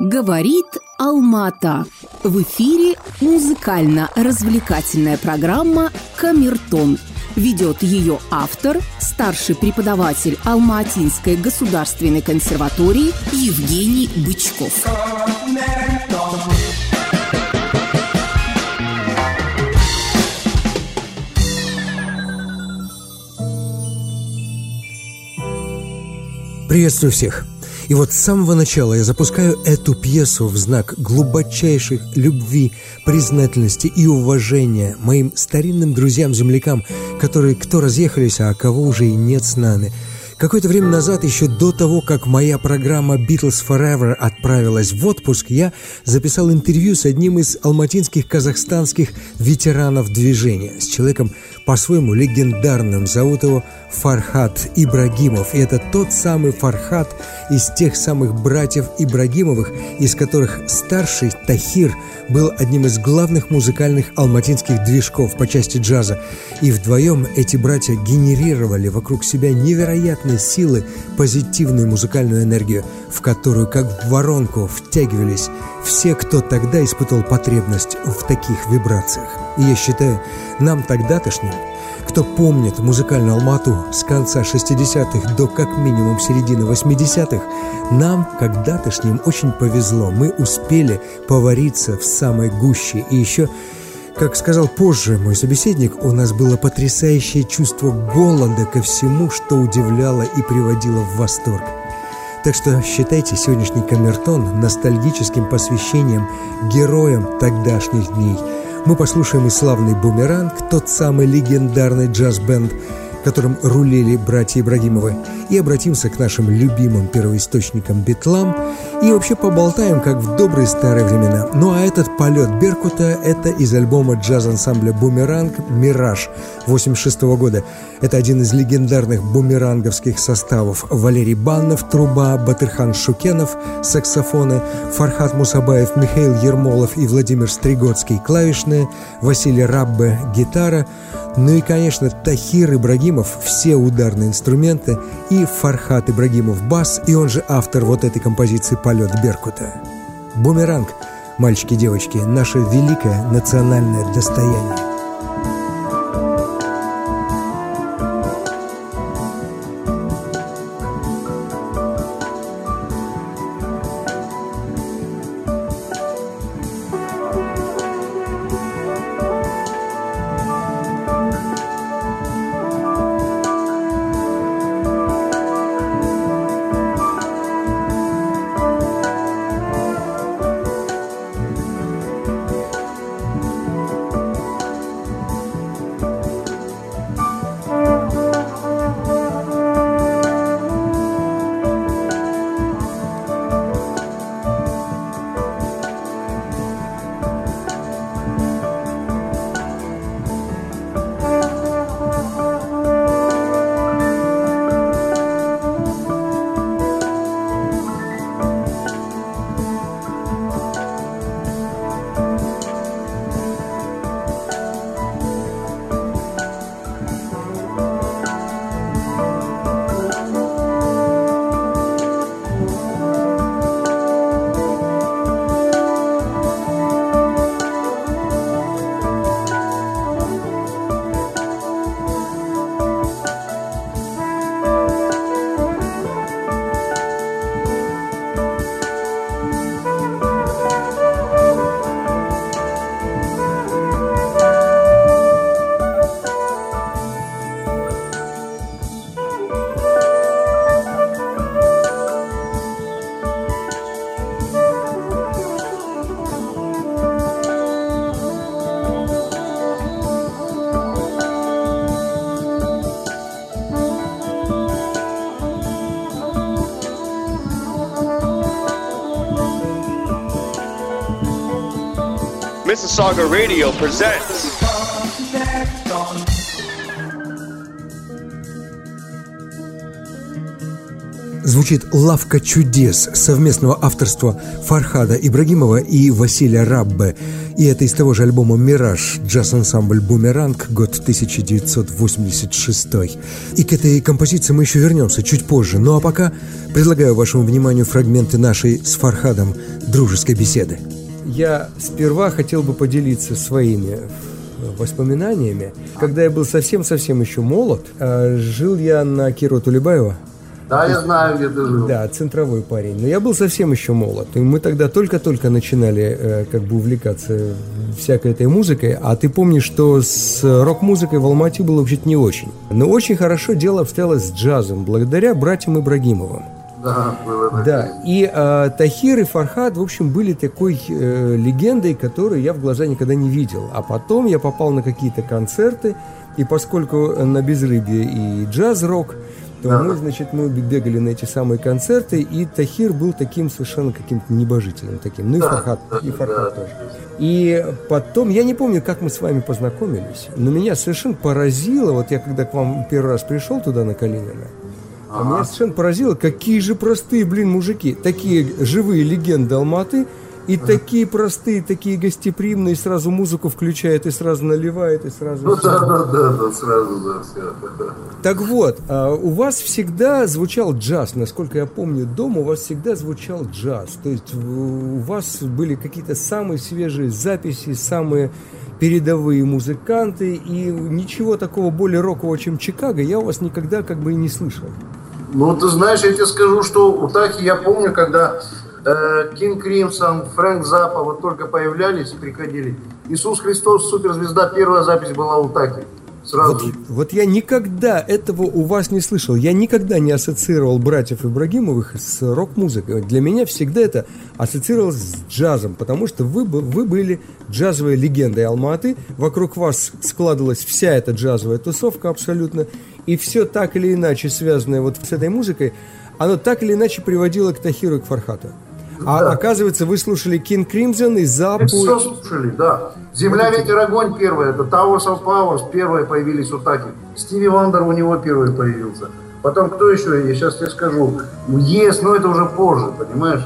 Говорит Алмата. В эфире музыкально-развлекательная программа «Камертон». Ведет ее автор, старший преподаватель Алматинской государственной консерватории Евгений Бычков. Приветствую всех! И вот с самого начала я запускаю эту пьесу в знак глубочайших любви, признательности и уважения моим старинным друзьям-землякам, которые кто разъехались, а кого уже и нет с нами – Какое-то время назад, еще до того, как моя программа «Beatles Forever» отправилась в отпуск, я записал интервью с одним из алматинских казахстанских ветеранов движения, с человеком по-своему легендарным. Зовут его Фархат Ибрагимов. И это тот самый Фархат из тех самых братьев Ибрагимовых, из которых старший Тахир был одним из главных музыкальных алматинских движков по части джаза. И вдвоем эти братья генерировали вокруг себя невероятной силы позитивную музыкальную энергию, в которую, как в воронку, втягивались все, кто тогда испытывал потребность в таких вибрациях. И я считаю, нам тогдатошним, кто помнит музыкальную Алмату с конца 60-х до как минимум середины 80-х, нам, когда-тошним, очень повезло. Мы успели повариться в самой гуще и еще как сказал позже мой собеседник, у нас было потрясающее чувство голода ко всему, что удивляло и приводило в восторг. Так что считайте сегодняшний камертон ностальгическим посвящением героям тогдашних дней. Мы послушаем и славный «Бумеранг», тот самый легендарный джаз-бенд – которым рулили братья Ибрагимовы, и обратимся к нашим любимым первоисточникам битлам и вообще поболтаем, как в добрые старые времена. Ну а этот полет Беркута – это из альбома джаз-ансамбля «Бумеранг» «Мираж» 86 года. Это один из легендарных бумеранговских составов. Валерий Баннов – труба, Батырхан Шукенов – саксофоны, Фархат Мусабаев, Михаил Ермолов и Владимир Стригоцкий – клавишные, Василий Раббе – гитара – ну и, конечно, Тахир Ибрагимов – все ударные инструменты, и Фархат Ибрагимов – бас, и он же автор вот этой композиции «Полет Беркута». «Бумеранг», мальчики и девочки, наше великое национальное достояние. Mississauga Radio presents. Звучит «Лавка чудес» совместного авторства Фархада Ибрагимова и Василия Раббе. И это из того же альбома «Мираж» джаз-ансамбль «Бумеранг», год 1986. И к этой композиции мы еще вернемся чуть позже. Ну а пока предлагаю вашему вниманию фрагменты нашей с Фархадом дружеской беседы. Я сперва хотел бы поделиться своими воспоминаниями. Когда я был совсем-совсем еще молод, а, жил я на Киру Тулебаева, да, я знаю, где ты жил. Да, центровой парень. Но я был совсем еще молод. И мы тогда только-только начинали э, как бы увлекаться всякой этой музыкой. А ты помнишь, что с рок-музыкой в Алмате было вообще-то не очень. Но очень хорошо дело обстояло с джазом, благодаря братьям Ибрагимовым. Да, было такое. Да, и э, Тахир и Фархад, в общем, были такой э, легендой, которую я в глаза никогда не видел. А потом я попал на какие-то концерты, и поскольку на безрыбье и джаз-рок, то да. мы, значит, мы бегали на эти самые концерты, и Тахир был таким совершенно каким-то небожителем таким. Ну и да, Фархат, да, и Фархат да. тоже. И потом, я не помню, как мы с вами познакомились, но меня совершенно поразило, вот я когда к вам первый раз пришел туда на Калинина, ага. меня совершенно поразило, какие же простые, блин, мужики, такие живые легенды Алматы – и такие простые, такие гостеприимные, сразу музыку включает, и сразу наливает, и сразу... Ну да, да, да, да, сразу, да, все. Так вот, а у вас всегда звучал джаз, насколько я помню, дома у вас всегда звучал джаз. То есть у вас были какие-то самые свежие записи, самые передовые музыканты, и ничего такого более рокового, чем Чикаго, я у вас никогда как бы и не слышал. Ну, ты знаешь, я тебе скажу, что у Тахи я помню, когда Кинг Кримсон, Фрэнк Запа вот только появлялись, приходили. Иисус Христос, суперзвезда, первая запись была у Таки. Сразу. Вот, вот я никогда этого у вас не слышал. Я никогда не ассоциировал братьев Ибрагимовых с рок-музыкой. Для меня всегда это ассоциировалось с джазом, потому что вы, вы были джазовой легендой Алматы. Вокруг вас складывалась вся эта джазовая тусовка абсолютно. И все так или иначе связанное вот с этой музыкой, оно так или иначе приводило к Тахиру и к Фархату. А да. оказывается, вы слушали King Crimson и Запу. Все слушали, да. Земля, ветер, огонь первое. Это Towers of Powers первые появились у Таки. Стиви Вандер у него первый появился. Потом кто еще? Я сейчас тебе скажу. Yes, но это уже позже, понимаешь?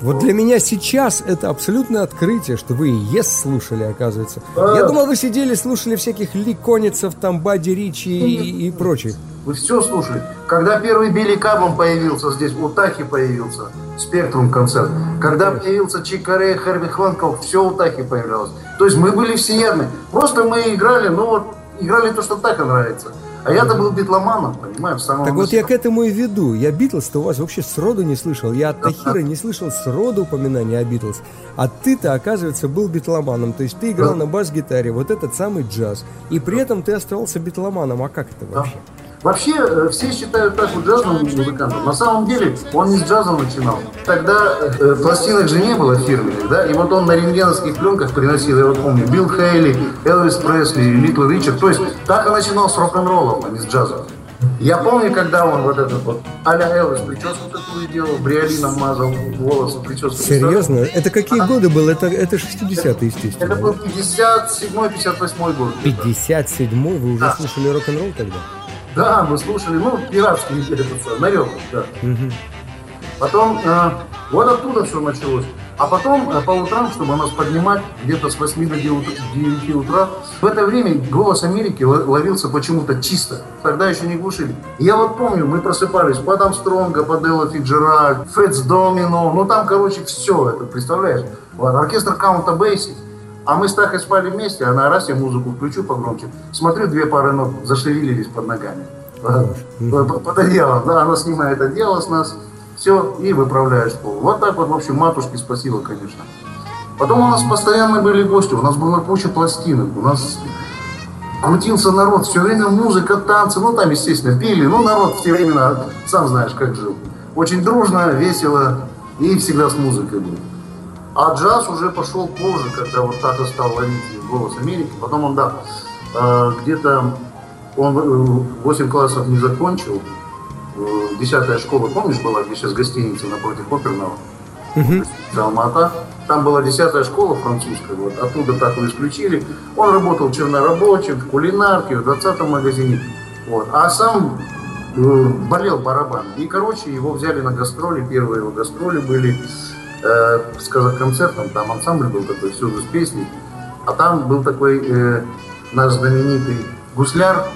Вот для меня сейчас это абсолютное открытие, что вы и Yes слушали, оказывается. Да. Я думал, вы сидели, слушали всяких Ли Конецов, там, Бадди Ричи и, и прочих. Вы все слушали. Когда первый Билли Кабан появился здесь, у Тахи появился, Спектрум концерт. Когда появился Чикаре, Харви Хванков, все у Тахи появлялось. То есть мы были всеядны. Просто мы играли, ну вот, играли то, что Таха нравится. А я-то был битломаном, понимаешь, Так начала. вот я к этому и веду. Я Битлз-то у вас вообще сроду не слышал. Я от Тахира не слышал сроду упоминания о Битлз. А ты-то, оказывается, был битломаном. То есть ты играл да. на бас-гитаре, вот этот самый джаз. И при этом ты оставался битломаном. А как это вообще? Да. Вообще, э, все считают так вот джазовым музыкантом. На самом деле, он не с джазом начинал. Тогда э, пластинок же не было фирменных, да? И вот он на рентгеновских пленках приносил, я вот помню, Билл Хейли, Элвис Пресли, Литл Ричард. То есть, так и начинал с рок-н-роллом, а не с джазом. Я помню, когда он вот этот вот а-ля Элвис прическу такую делал, бриолином мазал волосы, прическу. Серьезно? Это какие а? годы было? Это, это 60-е, естественно. Это был 57-58 год. 57-й? Вы уже да. слушали рок-н-ролл тогда? Да, мы слушали, ну, пиратский этот, нарек, да. Угу. Потом, э, вот оттуда все началось. А потом э, по утрам, чтобы нас поднимать, где-то с 8 до 9 утра, в это время «Голос Америки» ловился почему-то чисто. Тогда еще не глушили. Я вот помню, мы просыпались под Амстронга, под Элла Фиджеральд, Фэтс Домино, ну там, короче, все это, представляешь? Вот, оркестр Каунта Бейси. А мы с Тахой спали вместе, а на раз я музыку включу погромче. Смотрю, две пары ног зашевелились под ногами. Под одеялом, да, она снимает одеяло с нас, все, и выправляешь пол. Вот так вот, в общем, матушке спасибо, конечно. Потом у нас постоянно были гости, у нас была куча пластинок, у нас крутился народ, все время музыка, танцы, ну там, естественно, пили, ну народ в те времена, сам знаешь, как жил. Очень дружно, весело и всегда с музыкой был. А джаз уже пошел позже, когда вот Тата стал ловить голос Америки. Потом он, да, э, где-то он 8 э, классов не закончил. Э, десятая школа, помнишь, была, где сейчас гостиница напротив оперного? Uh-huh. Алмата. Там была десятая школа французская, вот, оттуда так его исключили. Он работал чернорабочим, в кулинарке, в 20-м магазине. Вот. А сам э, болел барабан. И, короче, его взяли на гастроли. Первые его гастроли были э, сказать, концертом, там ансамбль был такой, всюду с песней, а там был такой э, наш знаменитый гусляр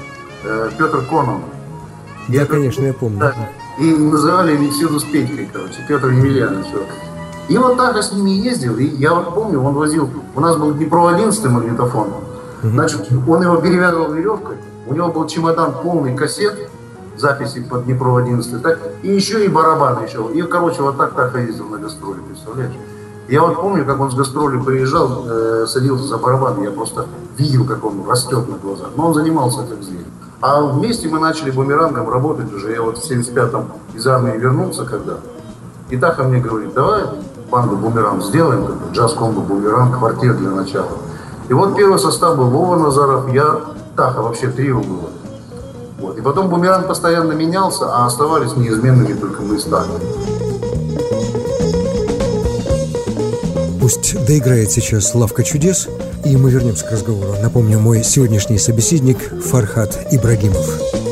э, Петр Конон. Я, конечно, я помню. Да, и называли его всюду с Петькой, короче, Петр Емельянович. И вот так я с ними ездил, и я вот помню, он возил, у нас был Днепро 11 магнитофон, значит, он его перевязывал веревкой, у него был чемодан полный кассет, записи под Днепро 11, так, и еще и барабаны еще. И, короче, вот так так ездил на гастроли, представляешь? Я вот помню, как он с гастроли приезжал, э, садился за барабан, я просто видел, как он растет на глазах. Но он занимался как зверь. А вместе мы начали бумерангом работать уже. Я вот в 75-м из армии вернулся когда. И Таха мне говорит, давай банду бумеранг сделаем, джаз-комбо бумеранг, квартет для начала. И вот первый состав был Вова Назаров, я, Таха, вообще трио было. Вот. И потом бумеранг постоянно менялся, а оставались неизменными только мы с Тахой. Пусть доиграет сейчас «Лавка чудес», и мы вернемся к разговору. Напомню, мой сегодняшний собеседник Фархат Ибрагимов.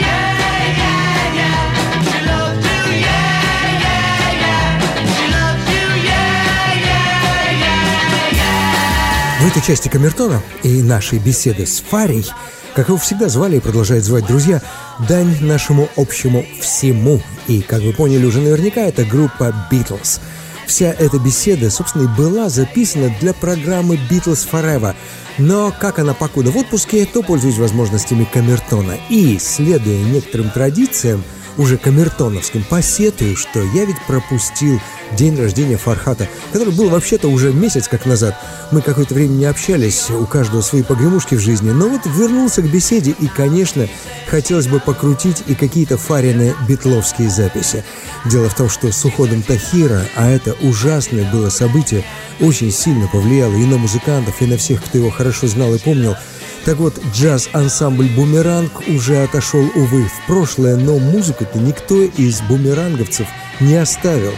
Yeah, yeah, yeah. В этой части Камертона и нашей беседы с Фарей, как его всегда звали и продолжают звать друзья, дань нашему общему всему. И, как вы поняли уже наверняка, это группа Beatles. Вся эта беседа, собственно, и была записана для программы Beatles Forever. Но как она покуда в отпуске, то пользуюсь возможностями Камертона. И, следуя некоторым традициям, уже камертоновским, посетую, что я ведь пропустил день рождения Фархата, который был вообще-то уже месяц как назад. Мы какое-то время не общались, у каждого свои погремушки в жизни, но вот вернулся к беседе и, конечно, хотелось бы покрутить и какие-то фарины битловские записи. Дело в том, что с уходом Тахира, а это ужасное было событие, очень сильно повлияло и на музыкантов, и на всех, кто его хорошо знал и помнил, так вот, джаз-ансамбль «Бумеранг» уже отошел, увы, в прошлое, но музыку-то никто из бумеранговцев не оставил.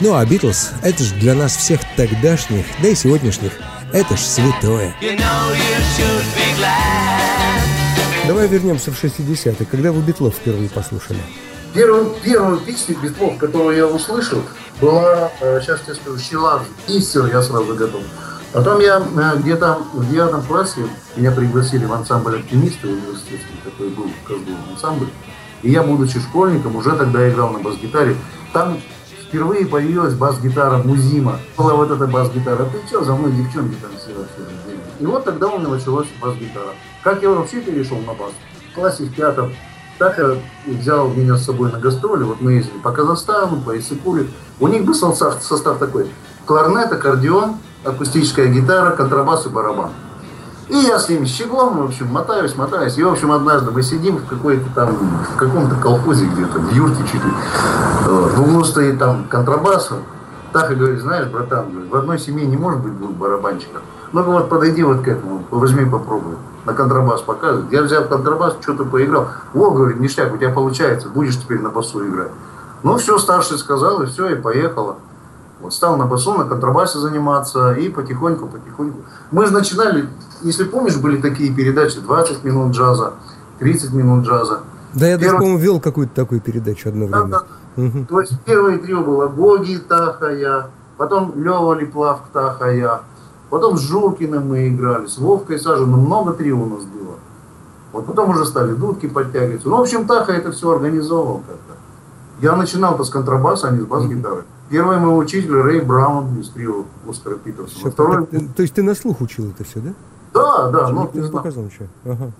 Ну а «Битлз» — это же для нас всех тогдашних, да и сегодняшних, это ж святое. You know you. Давай вернемся в 60-е, когда вы «Битлов» впервые послушали. Первую, первую песню Битлов, которую я услышал, была, э, сейчас я скажу, «Щелар». Истер я сразу готов. Потом я э, где-то в девятом классе, меня пригласили в ансамбль «Оптимисты» университетский, такой был в Козловом ансамбль. И я, будучи школьником, уже тогда играл на бас-гитаре. Там впервые появилась бас-гитара Музима. Была вот эта бас-гитара. Ты что, за мной девчонки там все вообще. И вот тогда у меня началась бас-гитара. Как я вообще перешел на бас? В классе в пятом я взял меня с собой на гастроли, вот мы ездили по Казахстану, по Иссыкуле. У них был состав, состав такой. Кларнет, аккордеон, акустическая гитара, контрабас и барабан. И я с ними щеглом, в общем, мотаюсь, мотаюсь. И, в общем, однажды мы сидим в какой-то там, в каком-то колхозе где-то, в юрте чуть ли. В углу стоит там контрабас. Так и говорит, знаешь, братан, в одной семье не может быть двух барабанщиков. Ну-ка вот подойди вот к этому, возьми, попробуй. На контрабас показывает. Я взял контрабас, что-то поиграл. О, говорит, ништяк, у тебя получается, будешь теперь на басу играть. Ну, все, старший сказал, и все, и поехала. Вот стал на басу, на контрабасе заниматься, и потихоньку, потихоньку. Мы же начинали, если помнишь, были такие передачи, 20 минут джаза, 30 минут джаза. Да, я даже, Первый- по-моему, вел какую-то такую передачу одно время. Да, да. То есть первое трио было Гоги Тахая, потом Лева Липлав Тахая, потом с Журкиным мы играли, с Вовкой Сажиным, много трио у нас было. Вот потом уже стали дудки подтягиваться. Ну, в общем, Таха это все организовал как-то. Я начинал-то с контрабаса, а не с бас-гитары. Первый мой учитель Рэй Браун из трио Оскара Питерсона. Всё, Второй... ты- то есть ты на слух учил это все, да? Да, да, ну, не не показал ничего. Ага.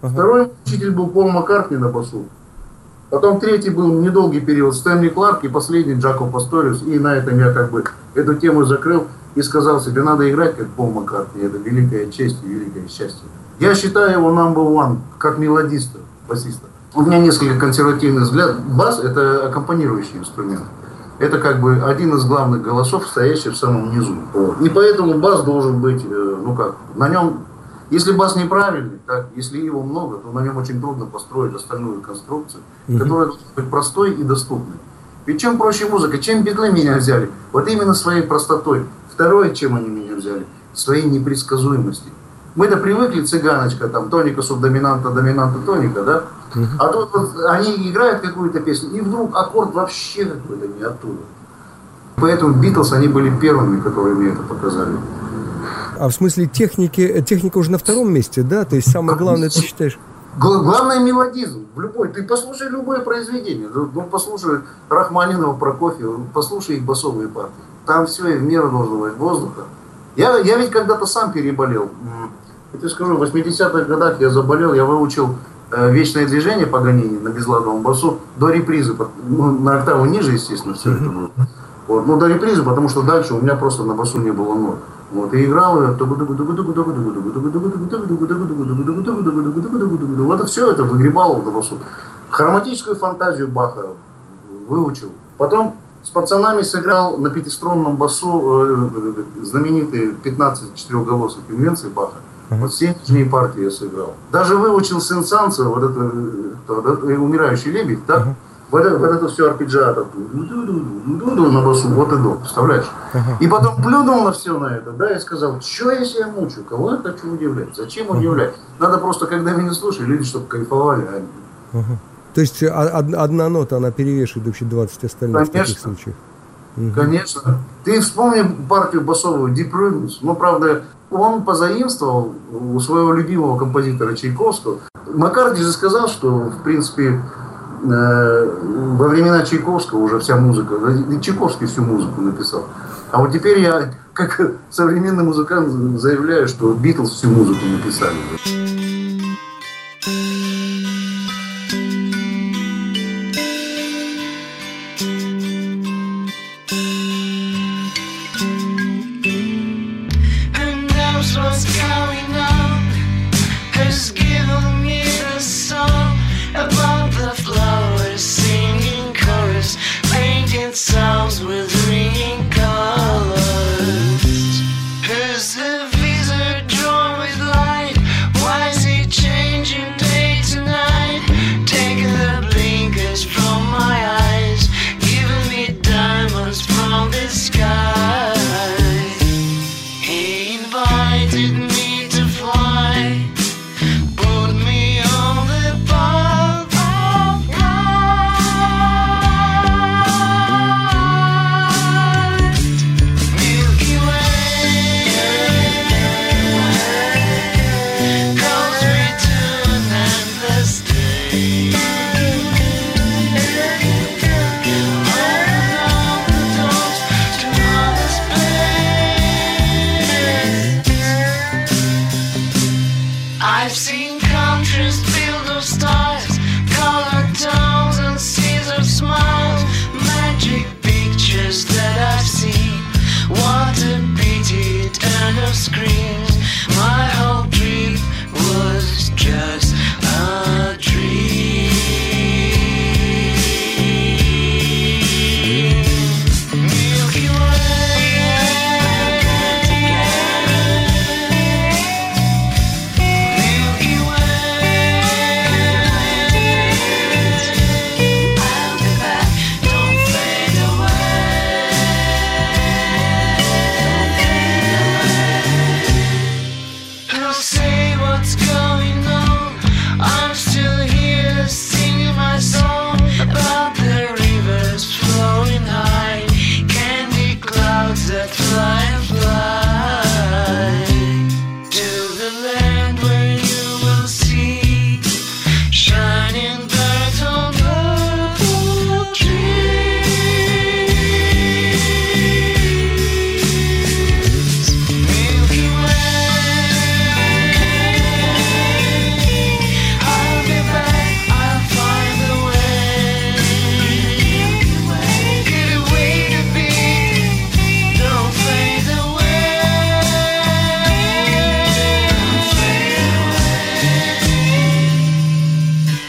Второй учитель был Пол Маккартни на басу. Потом третий был недолгий период Стэнли Кларк и последний Джако Пасториус. И на этом я как бы эту тему закрыл и сказал себе, надо играть как Пол Маккартни. Это великая честь и великое счастье. Я считаю его number one, как мелодиста, басиста. У меня несколько консервативный взгляд. Бас – это аккомпанирующий инструмент. Это как бы один из главных голосов, стоящий в самом низу. Вот. И поэтому бас должен быть, э, ну как, на нем если бас неправильный, так, если его много, то на нем очень трудно построить остальную конструкцию, которая должна быть простой и доступной. Ведь чем проще музыка, чем битлы меня взяли? Вот именно своей простотой. Второе, чем они меня взяли, своей непредсказуемостью. Мы-то привыкли, цыганочка, там, тоника, субдоминанта, доминанта, тоника, да? А тут вот они играют какую-то песню, и вдруг аккорд вообще какой-то не оттуда. Поэтому Битлз, они были первыми, которые мне это показали. А в смысле техники, э, техника уже на втором месте, да? То есть самое главное, ты считаешь... Гла- Главное мелодизм в любой. Ты послушай любое произведение. Ну, ну, послушай Рахманинова, Прокофьева, послушай их басовые партии. Там все и в меру должно быть воздуха. Я, я ведь когда-то сам переболел. Я тебе скажу, в 80-х годах я заболел, я выучил вечное движение Паганини на безладовом басу до репризы. Ну, на октаву ниже, естественно, все это было. Вот. Ну, до репризы, потому что дальше у меня просто на басу не было нот. Вот, и играл я. Вот это все это выгребал на басу. Хроматическую фантазию Баха выучил. Потом с пацанами сыграл на пятиструнном басу э, знаменитые 15 четырехголосых инвенций Баха. Вот все нижние партии я сыграл. Даже выучил Сен-Санса, вот это, э, да, э, умирающий лебедь, да? Вот это, вот это все арпеджиато. На басу, вот и до, представляешь? И потом плюнул на все на это, да, и сказал, что я себя мучаю, кого я хочу удивлять, зачем удивлять? Надо просто, когда меня слушают, люди, чтобы кайфовали, а То есть од- одна нота, она перевешивает вообще 20 остальных в таких Конечно. случаях. Конечно. Ты вспомни партию басовую Deep Rhythms. Ну, правда, он позаимствовал у своего любимого композитора Чайковского. Маккарти же сказал, что, в принципе, э, во времена Чайковского уже вся музыка, и Чайковский всю музыку написал. А вот теперь я, как современный музыкант, заявляю, что Битлз всю музыку написали.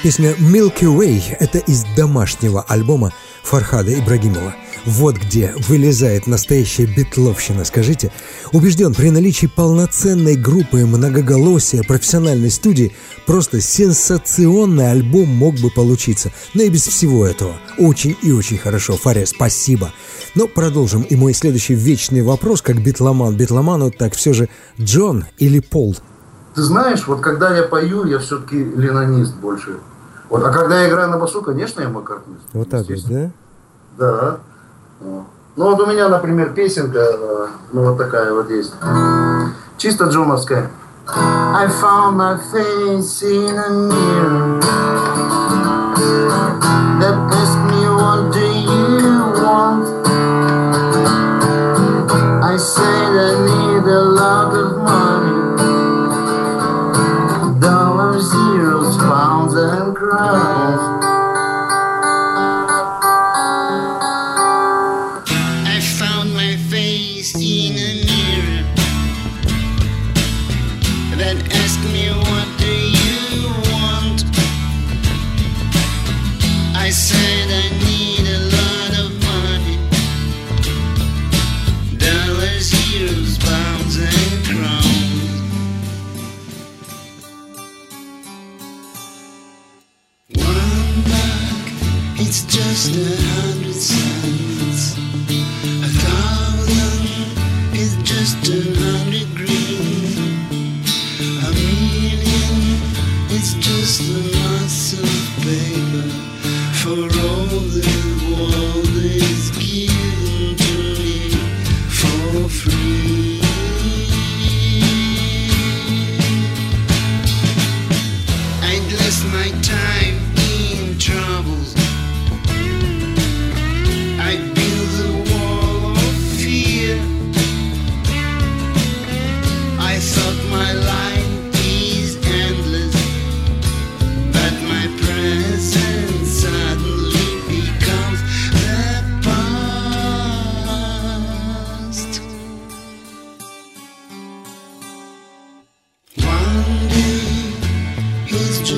Песня Milky Way – это из домашнего альбома Фархада Ибрагимова. Вот где вылезает настоящая битловщина, скажите. Убежден, при наличии полноценной группы многоголосия профессиональной студии просто сенсационный альбом мог бы получиться. Но и без всего этого. Очень и очень хорошо. Фаря, спасибо. Но продолжим. И мой следующий вечный вопрос, как битломан битломану, так все же Джон или Пол? Ты знаешь, вот когда я пою, я все-таки ленонист больше. Вот, а когда я играю на басу, конечно, я маккартнист. Вот так вот, да? Да. Вот. Ну вот у меня, например, песенка, э, ну вот такая вот есть. Чисто джоновская. I found my face in a mirror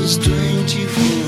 was 24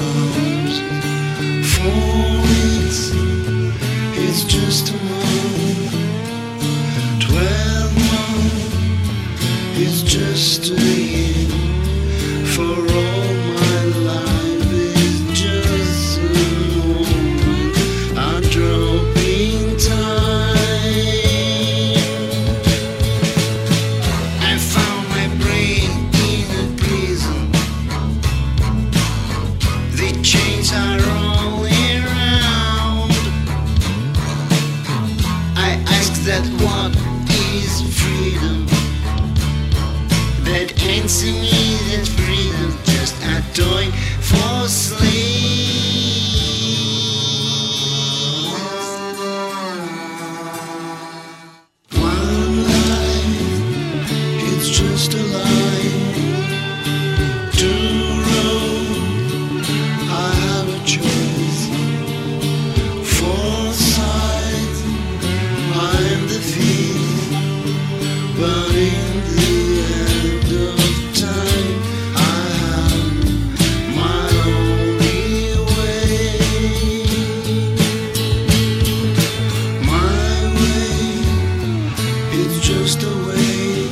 it's just a way.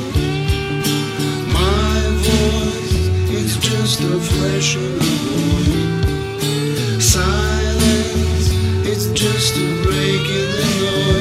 My voice, it's just a flash of a void. Silence, it's just a break in the noise.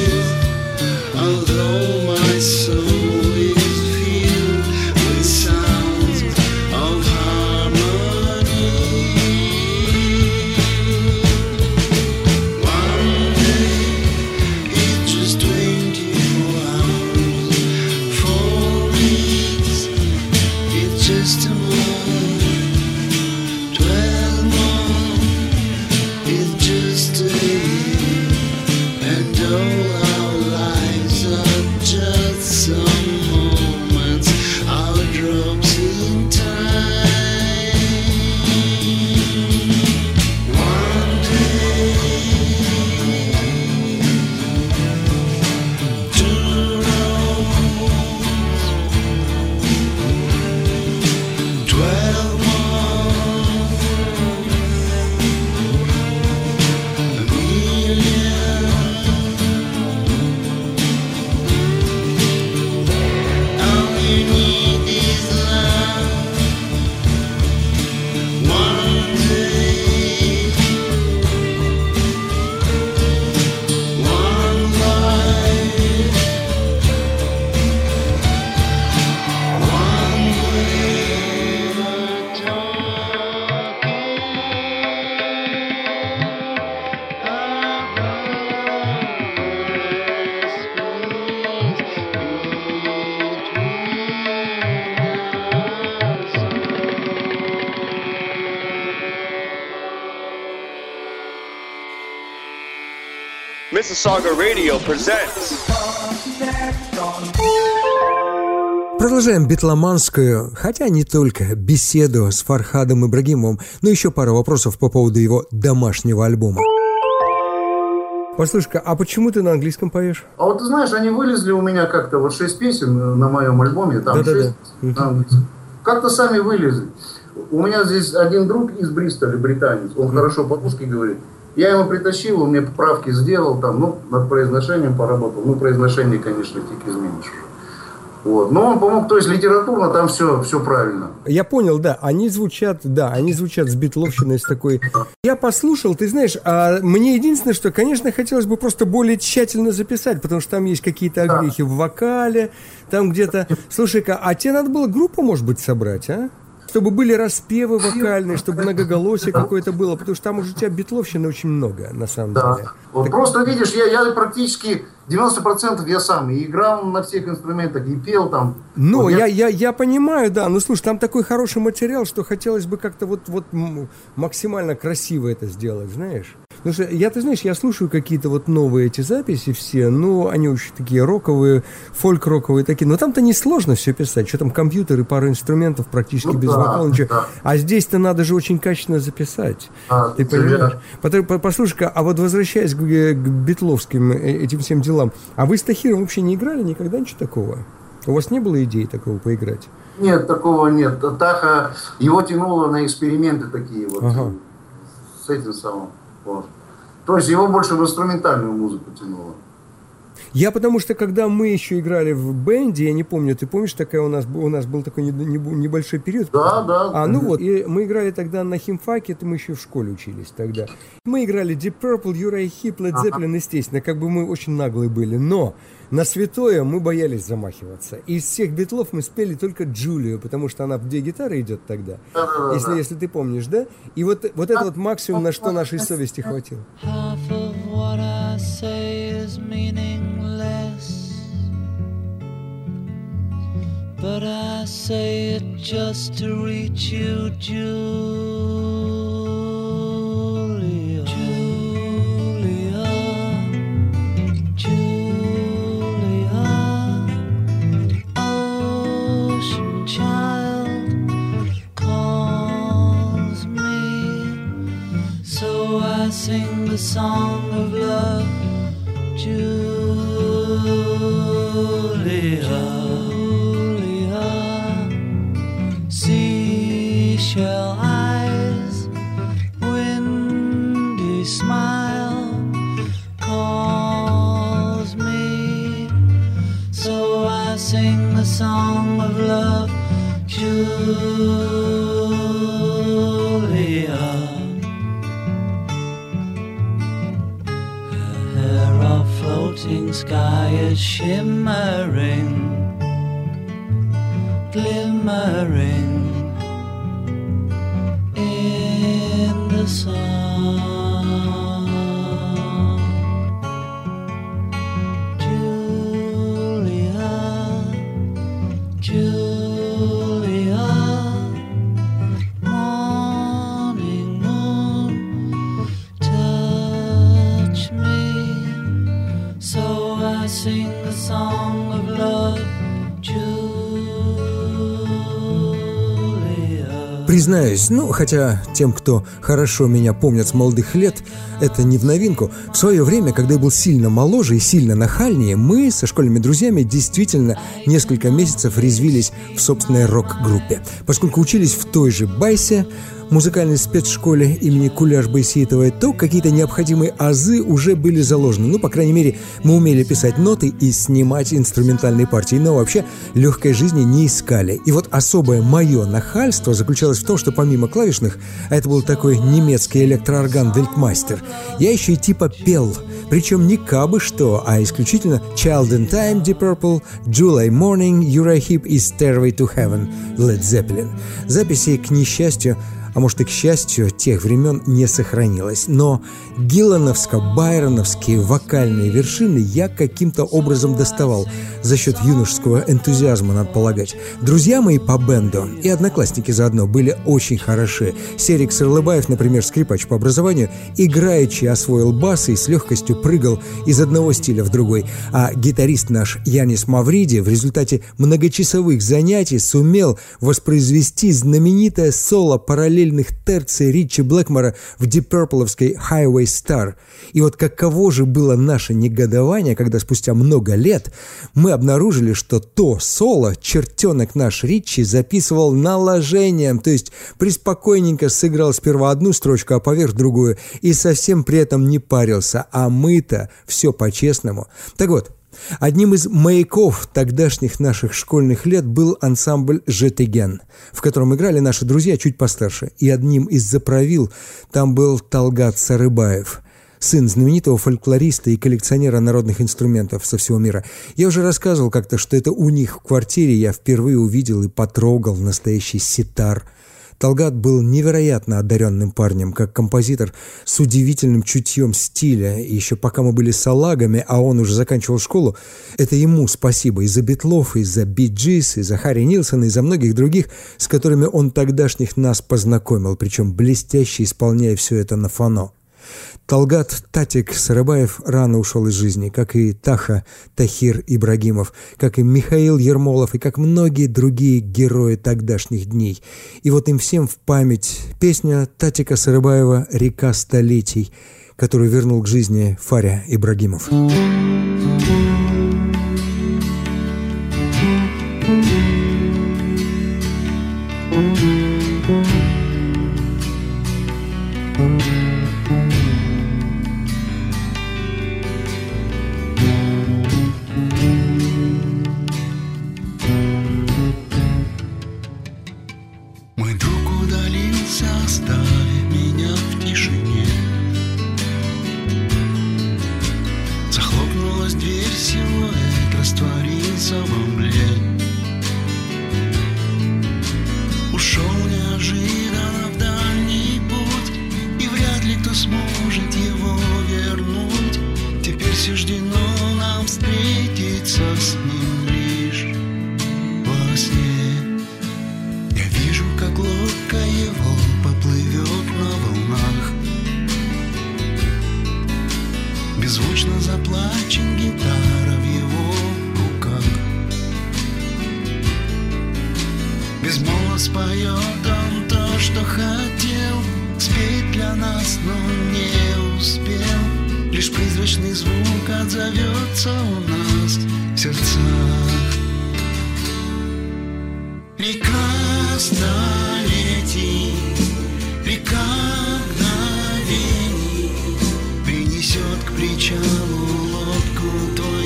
Mississauga Radio presents Продолжаем битломанскую, хотя не только, беседу с Фархадом Ибрагимовым, но еще пара вопросов по поводу его домашнего альбома. Послушай-ка, а почему ты на английском поешь? А вот ты знаешь, они вылезли у меня как-то, вот шесть песен на моем альбоме, там Да-да-да. шесть на английском. Как-то сами вылезли. У меня здесь один друг из Бристоля, британец, он хорошо по-русски говорит. Я ему притащил, он мне поправки сделал, там, ну, над произношением поработал. Ну, произношение, конечно, тик изменишь. Вот. Но он помог, то есть литературно там все, все правильно. Я понял, да, они звучат, да, они звучат с битловщиной, с такой... Я послушал, ты знаешь, а мне единственное, что, конечно, хотелось бы просто более тщательно записать, потому что там есть какие-то огрехи в вокале, там где-то... Слушай-ка, а тебе надо было группу, может быть, собрать, а? Чтобы были распевы вокальные, чтобы многоголосие какое-то было, потому что там уже у тебя битловщины очень много, на самом Да. деле. Вот просто видишь, я, я практически 90% я сам и играл на всех инструментах, и пел там. Ну, Вот я, я, я понимаю, да. Ну, слушай, там такой хороший материал, что хотелось бы как-то вот, вот максимально красиво это сделать, знаешь. Потому что я, ты знаешь, я слушаю какие-то вот новые эти записи все, ну, они очень такие роковые, фольк-роковые такие. Но там-то несложно все писать. Что там компьютер и пара инструментов практически Ну без да, вокала, ничего. да. А здесь-то надо же очень качественно записать. А, ты понимаешь? Потом- по- Послушай-ка, а вот возвращаясь к, э, к битловским э, этим всем делам, а вы с Тахиром вообще не играли никогда ничего такого? У вас не было идеи такого поиграть? Нет, такого нет. Таха, его тянуло на эксперименты такие вот. Ага. С этим самым. Вот. То есть его больше в инструментальную музыку тянуло. Я потому что, когда мы еще играли в бенде, я не помню, ты помнишь, такая у нас, у нас был такой не- не- небольшой период. Да, да. А, ну вот, и мы играли тогда на химфаке, это мы еще в школе учились тогда. Мы играли Deep Purple, Uriah Heep, Led Zeppelin, естественно, как бы мы очень наглые были, но на святое мы боялись замахиваться. Из всех битлов мы спели только Джулию, потому что она, где гитара идет тогда, Да-да-да-да. если, если ты помнишь, да? И вот, вот это вот максимум, на что нашей совести хватило. Half of what I say is meaningless. But I say it just to reach you, Julia. Julia. Julia. Ocean child calls me. So I sing the song sing the song of love, Julia. Признаюсь, ну, хотя тем, кто хорошо меня помнит с молодых лет, это не в новинку. В свое время, когда я был сильно моложе и сильно нахальнее, мы со школьными друзьями действительно несколько месяцев резвились в собственной рок-группе. Поскольку учились в той же Байсе, музыкальной спецшколе имени Куляш Байсеитовой, то какие-то необходимые азы уже были заложены. Ну, по крайней мере, мы умели писать ноты и снимать инструментальные партии, но вообще легкой жизни не искали. И вот особое мое нахальство заключалось в том, что помимо клавишных, а это был такой немецкий электроорган Велькмастер, я еще и типа пел. Причем не кабы что, а исключительно Child in Time, Deep Purple, July Morning, Uriah Heep и Stairway to Heaven, Led Zeppelin. Записи, к несчастью, а может и к счастью, тех времен не сохранилось. Но гиллановско-байроновские вокальные вершины я каким-то образом доставал за счет юношеского энтузиазма, надо полагать. Друзья мои по бенду и одноклассники заодно были очень хороши. Серик Сырлыбаев, например, скрипач по образованию, играючи освоил бас и с легкостью прыгал из одного стиля в другой. А гитарист наш Янис Мавриди в результате многочасовых занятий сумел воспроизвести знаменитое соло параллельных терций Ричи Блэкмора в Purple'овской Highway Star. И вот каково же было наше негодование, когда спустя много лет мы обнаружили, что то соло чертенок наш Ричи записывал наложением, то есть приспокойненько сыграл сперва одну строчку, а поверх другую, и совсем при этом не парился, а мы-то все по-честному. Так вот, Одним из маяков тогдашних наших школьных лет был ансамбль «Жетеген», в котором играли наши друзья чуть постарше. И одним из заправил там был Талгат Сарыбаев – сын знаменитого фольклориста и коллекционера народных инструментов со всего мира. Я уже рассказывал как-то, что это у них в квартире я впервые увидел и потрогал настоящий ситар – Талгат был невероятно одаренным парнем, как композитор с удивительным чутьем стиля. И еще пока мы были салагами, а он уже заканчивал школу, это ему спасибо и за Битлов, и за Bee Gees, и за Харри Нилсона, и за многих других, с которыми он тогдашних нас познакомил, причем блестяще исполняя все это на фано. Талгат Татик Сарабаев рано ушел из жизни, как и Таха Тахир Ибрагимов, как и Михаил Ермолов и как многие другие герои тогдашних дней. И вот им всем в память песня Татика Сарабаева «Река столетий», которую вернул к жизни Фаря Ибрагимов. Мой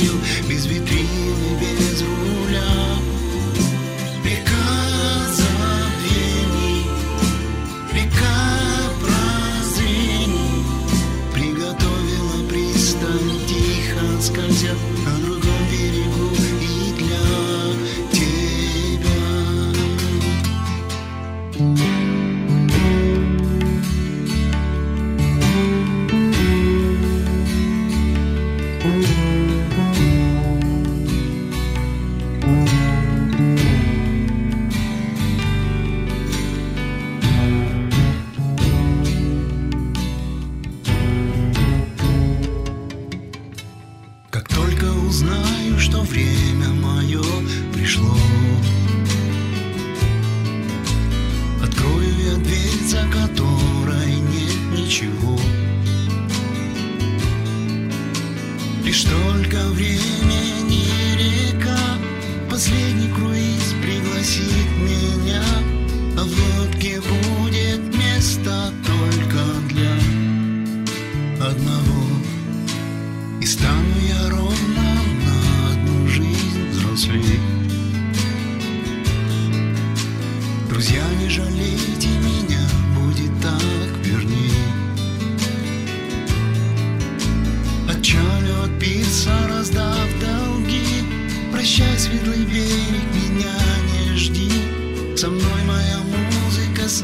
sonho Прощай, светлый берег, меня не жди. Со мной моя музыка, с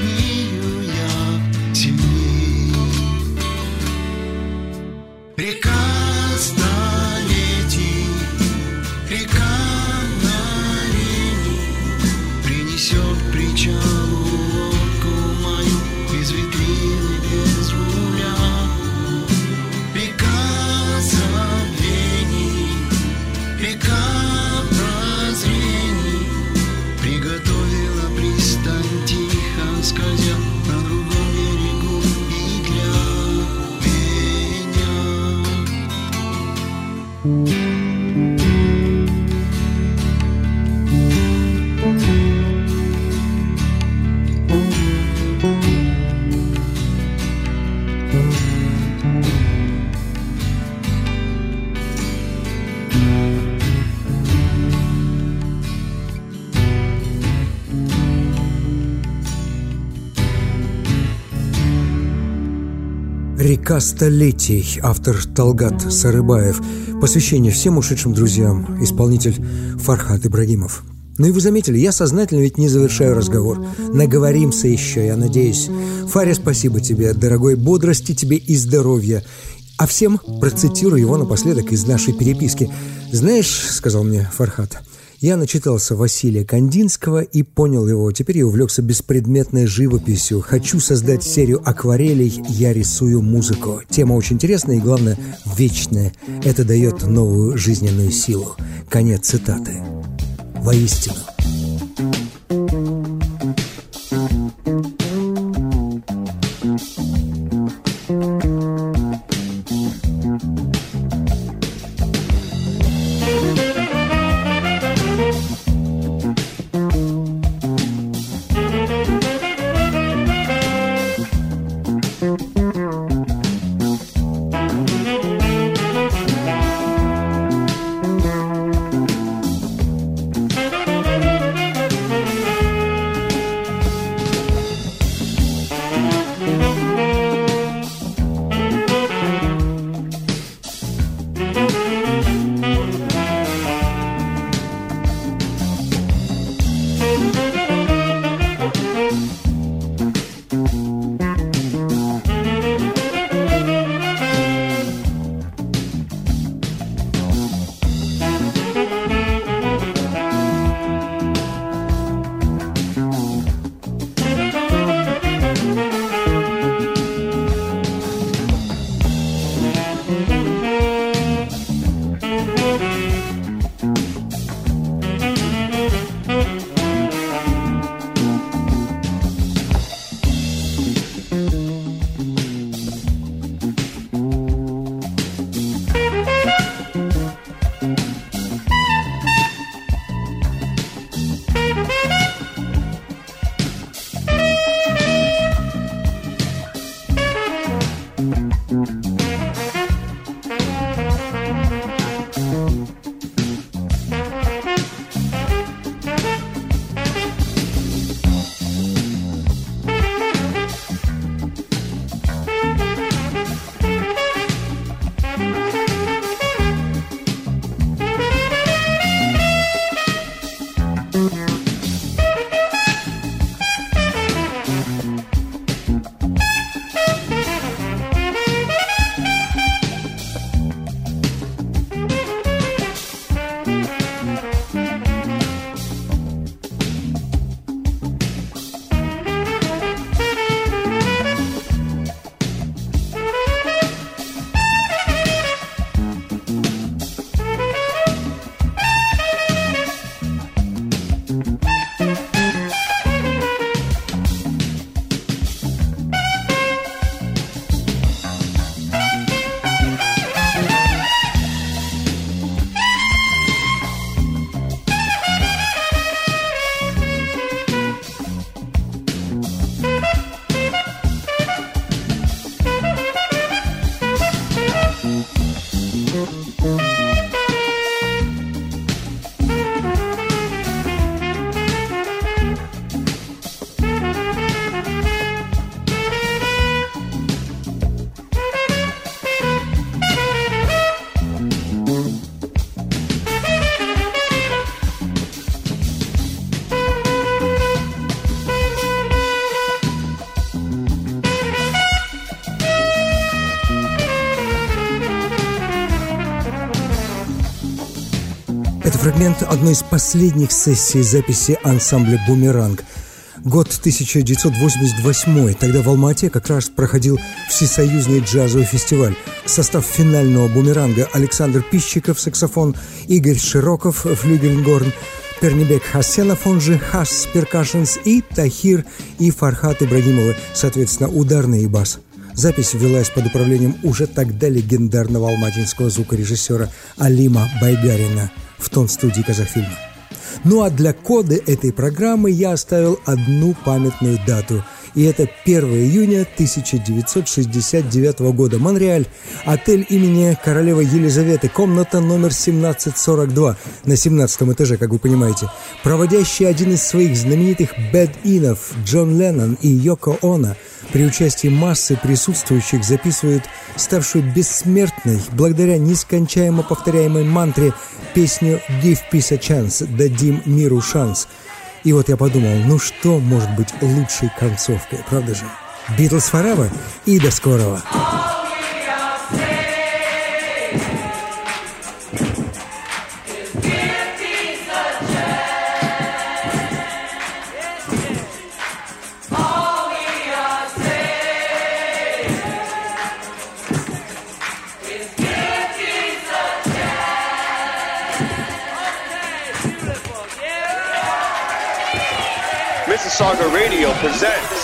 «Река столетий», автор Талгат Сарыбаев. Посвящение всем ушедшим друзьям, исполнитель Фархат Ибрагимов. Ну и вы заметили, я сознательно ведь не завершаю разговор. Наговоримся еще, я надеюсь. Фаря, спасибо тебе, дорогой, бодрости тебе и здоровья. А всем процитирую его напоследок из нашей переписки. «Знаешь, — сказал мне Фархат, — я начитался Василия Кандинского и понял его. Теперь я увлекся беспредметной живописью. Хочу создать серию акварелей «Я рисую музыку». Тема очень интересная и, главное, вечная. Это дает новую жизненную силу. Конец цитаты. Воистину. Фрагмент одной из последних сессий записи ансамбля «Бумеранг». Год 1988. Тогда в Алмате как раз проходил Всесоюзный джазовый фестиваль. Состав финального «Бумеранга» Александр Пищиков, саксофон, Игорь Широков, флюгельгорн, Пернибек Хасенов, он же Хас Перкашенс, и Тахир и Фархат Ибрагимовы, соответственно, ударный и бас. Запись велась под управлением уже тогда легендарного алматинского звукорежиссера Алима Байгарина в тон студии Казахфильма. Ну а для коды этой программы я оставил одну памятную дату – и это 1 июня 1969 года. Монреаль, отель имени королевы Елизаветы, комната номер 1742 на 17 этаже, как вы понимаете, проводящий один из своих знаменитых бэд-инов Джон Леннон и Йоко Оно. При участии массы присутствующих записывают ставшую бессмертной благодаря нескончаемо повторяемой мантре песню «Give peace a chance» «Дадим миру шанс», и вот я подумал, ну что может быть лучшей концовкой, правда же? Битлз Форева и до скорого! Mississauga Radio presents.